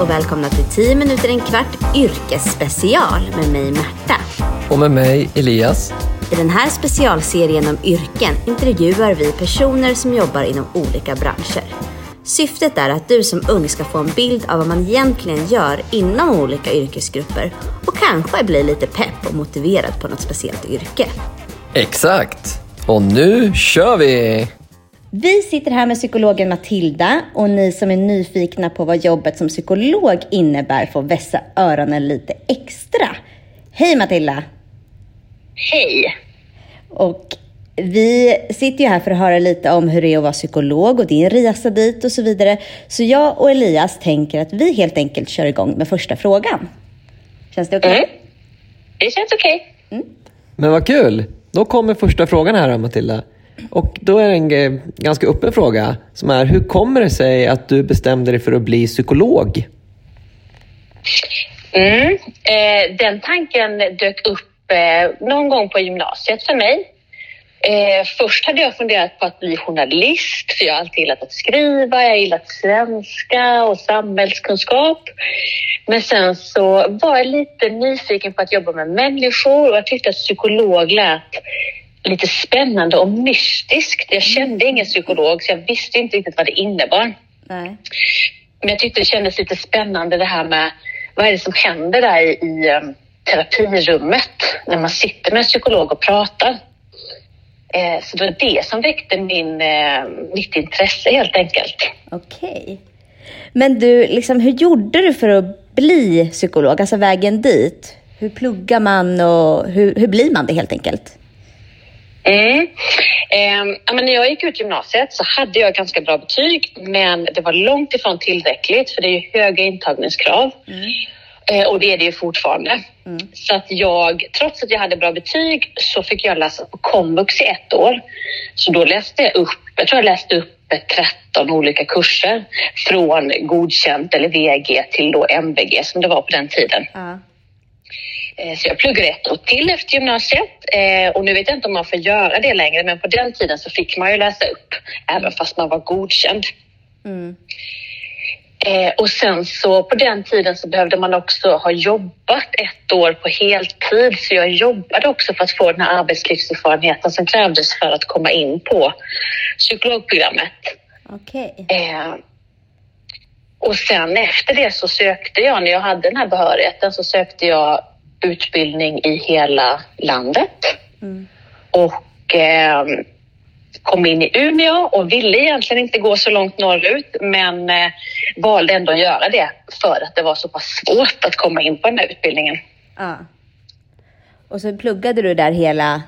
och välkomna till 10 minuter en kvart yrkesspecial med mig Märta. Och med mig Elias. I den här specialserien om yrken intervjuar vi personer som jobbar inom olika branscher. Syftet är att du som ung ska få en bild av vad man egentligen gör inom olika yrkesgrupper och kanske bli lite pepp och motiverad på något speciellt yrke. Exakt! Och nu kör vi! Vi sitter här med psykologen Matilda och ni som är nyfikna på vad jobbet som psykolog innebär får vässa öronen lite extra. Hej Matilda! Hej! Och vi sitter ju här för att höra lite om hur det är att vara psykolog och din resa dit och så vidare. Så jag och Elias tänker att vi helt enkelt kör igång med första frågan. Känns det okej? Okay? Mm. Det känns okej. Okay. Mm. Men vad kul! Då kommer första frågan här Matilda. Och då är det en ganska öppen fråga som är, hur kommer det sig att du bestämde dig för att bli psykolog? Mm, eh, den tanken dök upp eh, någon gång på gymnasiet för mig. Eh, först hade jag funderat på att bli journalist, för jag har alltid gillat att skriva, jag har gillat svenska och samhällskunskap. Men sen så var jag lite nyfiken på att jobba med människor och jag tyckte att psykolog lät lite spännande och mystiskt. Jag kände ingen psykolog så jag visste inte riktigt vad det innebar. Nej. Men jag tyckte det kändes lite spännande det här med vad är det som händer där i um, terapirummet när man sitter med en psykolog och pratar. Eh, så det var det som väckte min, eh, mitt intresse helt enkelt. Okej. Okay. Men du, liksom, hur gjorde du för att bli psykolog, alltså vägen dit? Hur pluggar man och hur, hur blir man det helt enkelt? Mm. Eh, men när jag gick ut gymnasiet så hade jag ganska bra betyg men det var långt ifrån tillräckligt för det är ju höga intagningskrav. Mm. Eh, och det är det ju fortfarande. Mm. Så att jag, trots att jag hade bra betyg så fick jag läsa på komvux i ett år. Så då läste jag upp, jag tror jag läste upp 13 olika kurser från godkänt eller VG till då MVG som det var på den tiden. Mm. Så jag pluggade ett år till efter gymnasiet eh, och nu vet jag inte om man får göra det längre men på den tiden så fick man ju läsa upp även fast man var godkänd. Mm. Eh, och sen så på den tiden så behövde man också ha jobbat ett år på heltid. Så jag jobbade också för att få den här arbetslivserfarenheten som krävdes för att komma in på psykologprogrammet. Okej. Okay. Eh, och sen efter det så sökte jag, när jag hade den här behörigheten, så sökte jag utbildning i hela landet. Mm. Och eh, kom in i Umeå och ville egentligen inte gå så långt norrut men eh, valde ändå att göra det för att det var så pass svårt att komma in på den här utbildningen. Ja. Och så pluggade du där hela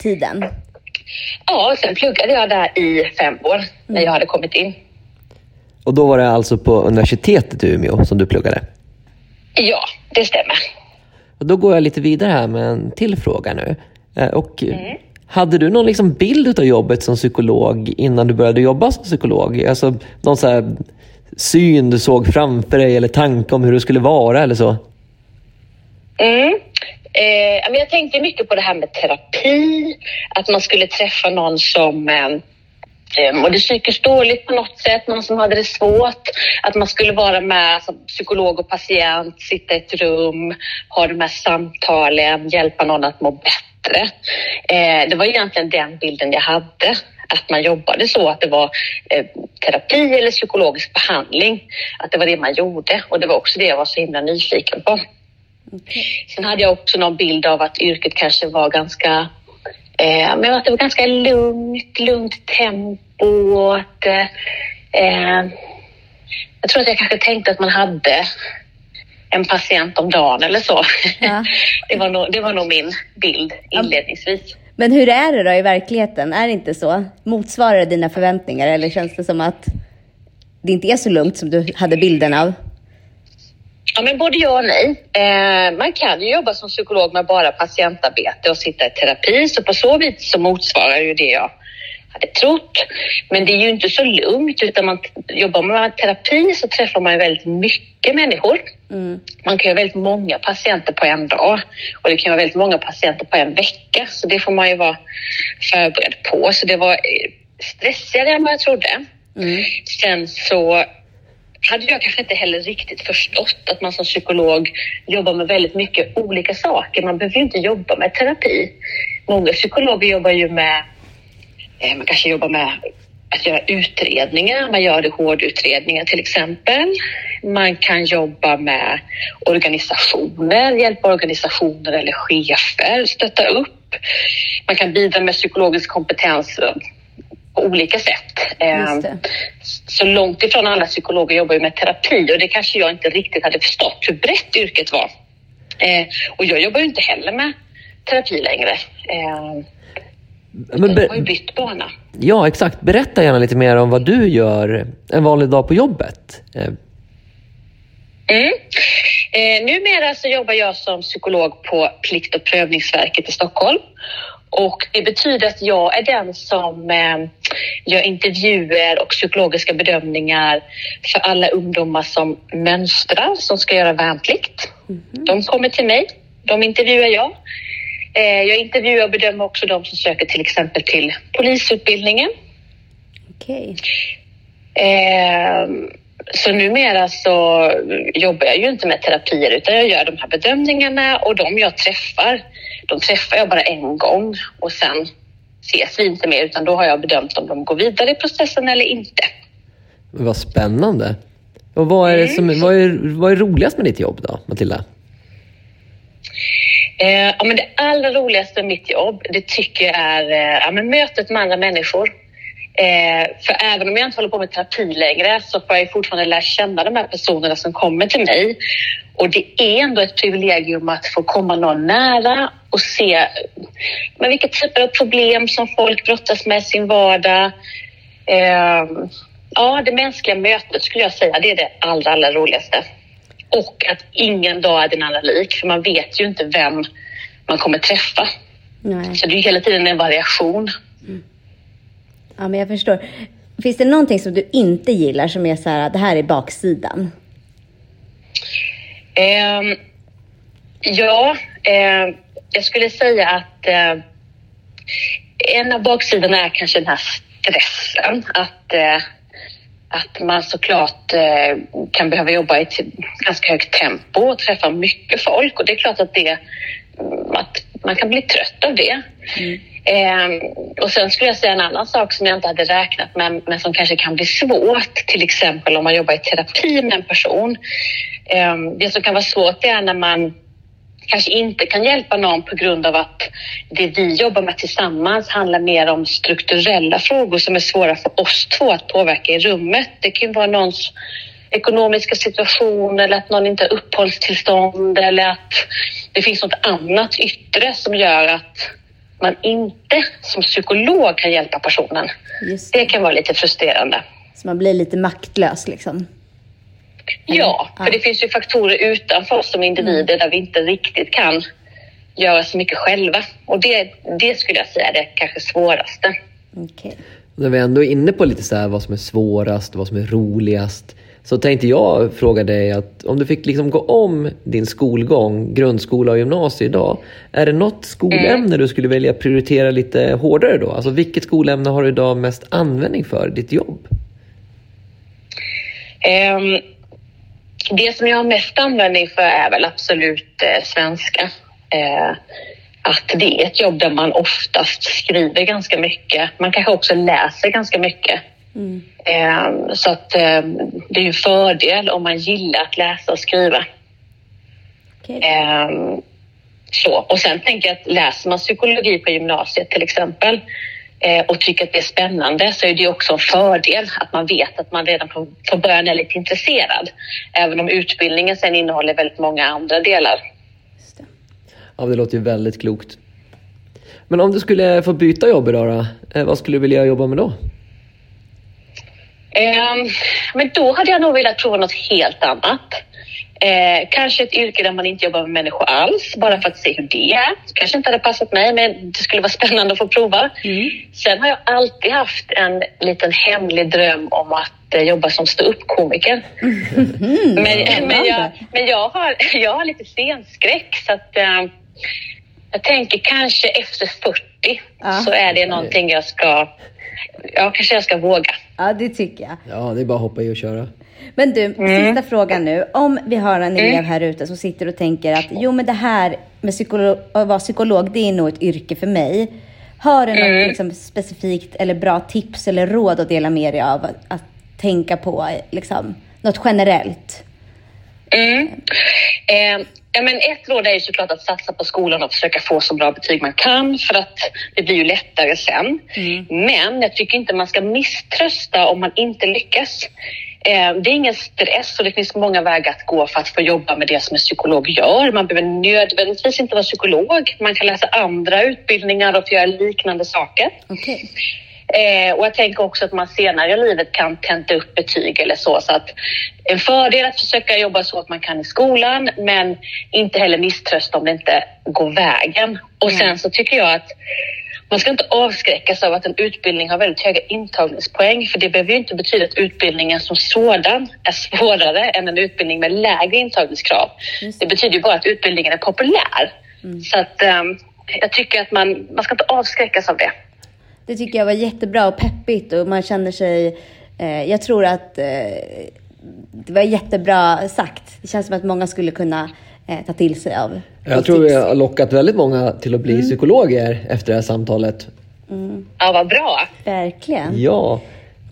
tiden? Ja, sen pluggade jag där i fem år mm. när jag hade kommit in. Och då var det alltså på universitetet i Umeå som du pluggade? Ja, det stämmer. Och då går jag lite vidare här med en till fråga nu. Eh, och mm. Hade du någon liksom bild av jobbet som psykolog innan du började jobba som psykolog? Alltså någon så syn du såg framför dig eller tanke om hur det skulle vara eller så? Mm. Eh, jag tänkte mycket på det här med terapi, att man skulle träffa någon som eh, mådde psykiskt dåligt på något sätt, någon som hade det svårt. Att man skulle vara med alltså, psykolog och patient, sitta i ett rum, ha de här samtalen, hjälpa någon att må bättre. Eh, det var egentligen den bilden jag hade att man jobbade så, att det var eh, terapi eller psykologisk behandling. Att det var det man gjorde och det var också det jag var så himla nyfiken på. Okay. Sen hade jag också någon bild av att yrket kanske var ganska eh, men att det var ganska lugnt, lugnt tempo. Att, eh, jag tror att jag kanske tänkte att man hade en patient om dagen eller så. Ja. det, var nog, det var nog min bild inledningsvis. Men hur är det då i verkligheten? Är det inte så? Motsvarar det dina förväntningar eller känns det som att det inte är så lugnt som du hade bilden av? Ja, men både ja och nej. Eh, man kan ju jobba som psykolog med bara patientarbete och sitta i terapi, så på så vis så motsvarar ju det jag hade trott. Men det är ju inte så lugnt, utan man jobbar med terapi så träffar man väldigt mycket människor. Mm. Man kan ha väldigt många patienter på en dag och det kan vara väldigt många patienter på en vecka, så det får man ju vara förberedd på. Så det var stressigare än vad jag trodde. Mm. Sen så hade jag kanske inte heller riktigt förstått att man som psykolog jobbar med väldigt mycket olika saker. Man behöver ju inte jobba med terapi. Många psykologer jobbar ju med, eh, man kanske jobbar med att göra utredningar. Man gör det hårdutredningar till exempel. Man kan jobba med organisationer, hjälpa organisationer eller chefer, stötta upp. Man kan bidra med psykologisk kompetens på olika sätt. Ehm, så långt ifrån alla psykologer jobbar ju med terapi och det kanske jag inte riktigt hade förstått hur brett yrket var. Ehm, och jag jobbar ju inte heller med terapi längre. Ehm, men jag har ju bytt bana. Ja, exakt. Berätta gärna lite mer om vad du gör en vanlig dag på jobbet. Mm. Eh, numera så jobbar jag som psykolog på Plikt och prövningsverket i Stockholm. Och det betyder att jag är den som eh, gör intervjuer och psykologiska bedömningar för alla ungdomar som mönstrar, som ska göra värnplikt. Mm. De kommer till mig, de intervjuar jag. Eh, jag intervjuar och bedömer också de som söker till exempel till polisutbildningen. Okej. Okay. Eh, så numera så jobbar jag ju inte med terapier utan jag gör de här bedömningarna och de jag träffar, de träffar jag bara en gång och sen ses vi inte mer utan då har jag bedömt om de går vidare i processen eller inte. Vad spännande! Och vad är, som, mm. vad, är, vad är roligast med ditt jobb då, Matilda? Eh, ja, men det allra roligaste med mitt jobb, det tycker jag är eh, ja, men mötet med andra människor. Eh, för även om jag inte håller på med terapi längre så får jag fortfarande lära känna de här personerna som kommer till mig. Och det är ändå ett privilegium att få komma någon nära och se men vilka typer av problem som folk brottas med i sin vardag. Eh, ja, det mänskliga mötet skulle jag säga, det är det allra, allra roligaste. Och att ingen dag är den andra lik, för man vet ju inte vem man kommer träffa. Nej. Så det är hela tiden en variation. Mm. Ja, men jag förstår. Finns det någonting som du inte gillar som är så här, det här är baksidan? Um, ja, uh, jag skulle säga att uh, en av baksidorna är kanske den här stressen. Att, uh, att man såklart kan behöva jobba i ett ganska högt tempo och träffa mycket folk. Och det är klart att, det, att man kan bli trött av det. Mm. Eh, och sen skulle jag säga en annan sak som jag inte hade räknat med men som kanske kan bli svårt, till exempel om man jobbar i terapi med en person. Eh, det som kan vara svårt är när man kanske inte kan hjälpa någon på grund av att det vi jobbar med tillsammans handlar mer om strukturella frågor som är svåra för oss två att påverka i rummet. Det kan vara någons ekonomiska situation eller att någon inte har uppehållstillstånd eller att det finns något annat yttre som gör att man inte som psykolog kan hjälpa personen. Det. det. kan vara lite frustrerande. Så man blir lite maktlös liksom? Ja, för det finns ju faktorer utanför oss som individer mm. där vi inte riktigt kan göra så mycket själva. Och det, det skulle jag säga är det kanske svåraste. Okay. När vi ändå är inne på lite så här, vad som är svårast, vad som är roligast. Så tänkte jag fråga dig att om du fick liksom gå om din skolgång, grundskola och gymnasie idag. Är det något skolämne mm. du skulle välja prioritera lite hårdare då? Alltså vilket skolämne har du idag mest användning för i ditt jobb? Um, det som jag har mest användning för är väl absolut eh, svenska. Uh, att det är ett jobb där man oftast skriver ganska mycket. Man kanske också läser ganska mycket. Mm. Så att ehm, det är en fördel om man gillar att läsa och skriva. Okay. Ehm, så. Och sen tänker jag att läser man psykologi på gymnasiet till exempel eh, och tycker att det är spännande så är det också en fördel att man vet att man redan från början är lite intresserad. Även om utbildningen sen innehåller väldigt många andra delar. Det. Ja, det låter ju väldigt klokt. Men om du skulle få byta jobb idag då? Eh, vad skulle du vilja jobba med då? Eh, men då hade jag nog velat prova något helt annat. Eh, kanske ett yrke där man inte jobbar med människor alls, bara för att se hur det är. Kanske inte hade passat mig, men det skulle vara spännande att få prova. Mm. Sen har jag alltid haft en liten hemlig dröm om att eh, jobba som ståuppkomiker. Mm. Men, men, jag, men jag, har, jag har lite scenskräck, så att, eh, jag tänker kanske efter 40 ah. så är det någonting jag ska ja, kanske jag ska våga. Ja, det tycker jag. Ja, det är bara att hoppa i och köra. Men du, mm. sista frågan nu. Om vi har en elev här ute som sitter och tänker att jo, men det här med psykolog, att vara psykolog, det är nog ett yrke för mig. Har du mm. något liksom, specifikt eller bra tips eller råd att dela med dig av att, att tänka på, liksom, något generellt? Mm. Eh, ja, men ett råd är ju såklart att satsa på skolan och försöka få så bra betyg man kan för att det blir ju lättare sen. Mm. Men jag tycker inte man ska misströsta om man inte lyckas. Eh, det är ingen stress och det finns många vägar att gå för att få jobba med det som en psykolog gör. Man behöver nödvändigtvis inte vara psykolog. Man kan läsa andra utbildningar och få göra liknande saker. Okay. Eh, och jag tänker också att man senare i livet kan tenta upp betyg eller så. Så att en fördel att försöka jobba så att man kan i skolan men inte heller misströsta om det inte går vägen. Och mm. sen så tycker jag att man ska inte avskräckas av att en utbildning har väldigt höga intagningspoäng för det behöver ju inte betyda att utbildningen som sådan är svårare än en utbildning med lägre intagningskrav. Det betyder ju bara att utbildningen är populär. Mm. Så att um, jag tycker att man, man ska inte avskräckas av det. Det tycker jag var jättebra och peppigt och man känner sig... Eh, jag tror att eh, det var jättebra sagt. Det känns som att många skulle kunna eh, ta till sig av Jag tror vi har lockat väldigt många till att bli mm. psykologer efter det här samtalet. Mm. Ja, vad bra. Verkligen. Ja,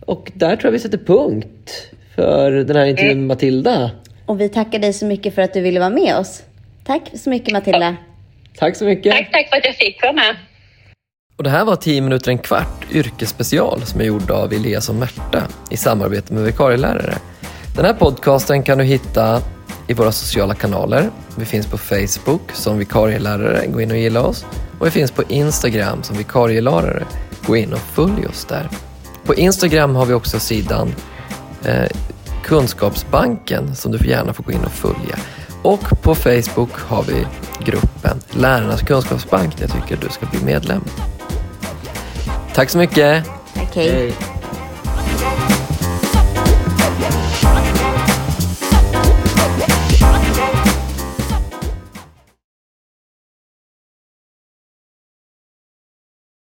och där tror jag vi sätter punkt för den här intervjun med mm. Matilda. Och vi tackar dig så mycket för att du ville vara med oss. Tack så mycket Matilda. Ja. Tack så mycket. Tack, tack för att jag fick vara med. Och det här var 10 minuter en kvart yrkesspecial som är gjord av Elias och Märta i samarbete med vikarielärare. Den här podcasten kan du hitta i våra sociala kanaler. Vi finns på Facebook som vikarielärare, gå in och gilla oss. Och vi finns på Instagram som vikarielärare, gå in och följ oss där. På Instagram har vi också sidan eh, Kunskapsbanken som du gärna får gå in och följa. Och på Facebook har vi gruppen Lärarnas kunskapsbank där jag tycker du ska bli medlem. Tack så mycket. Tack, hej. hej.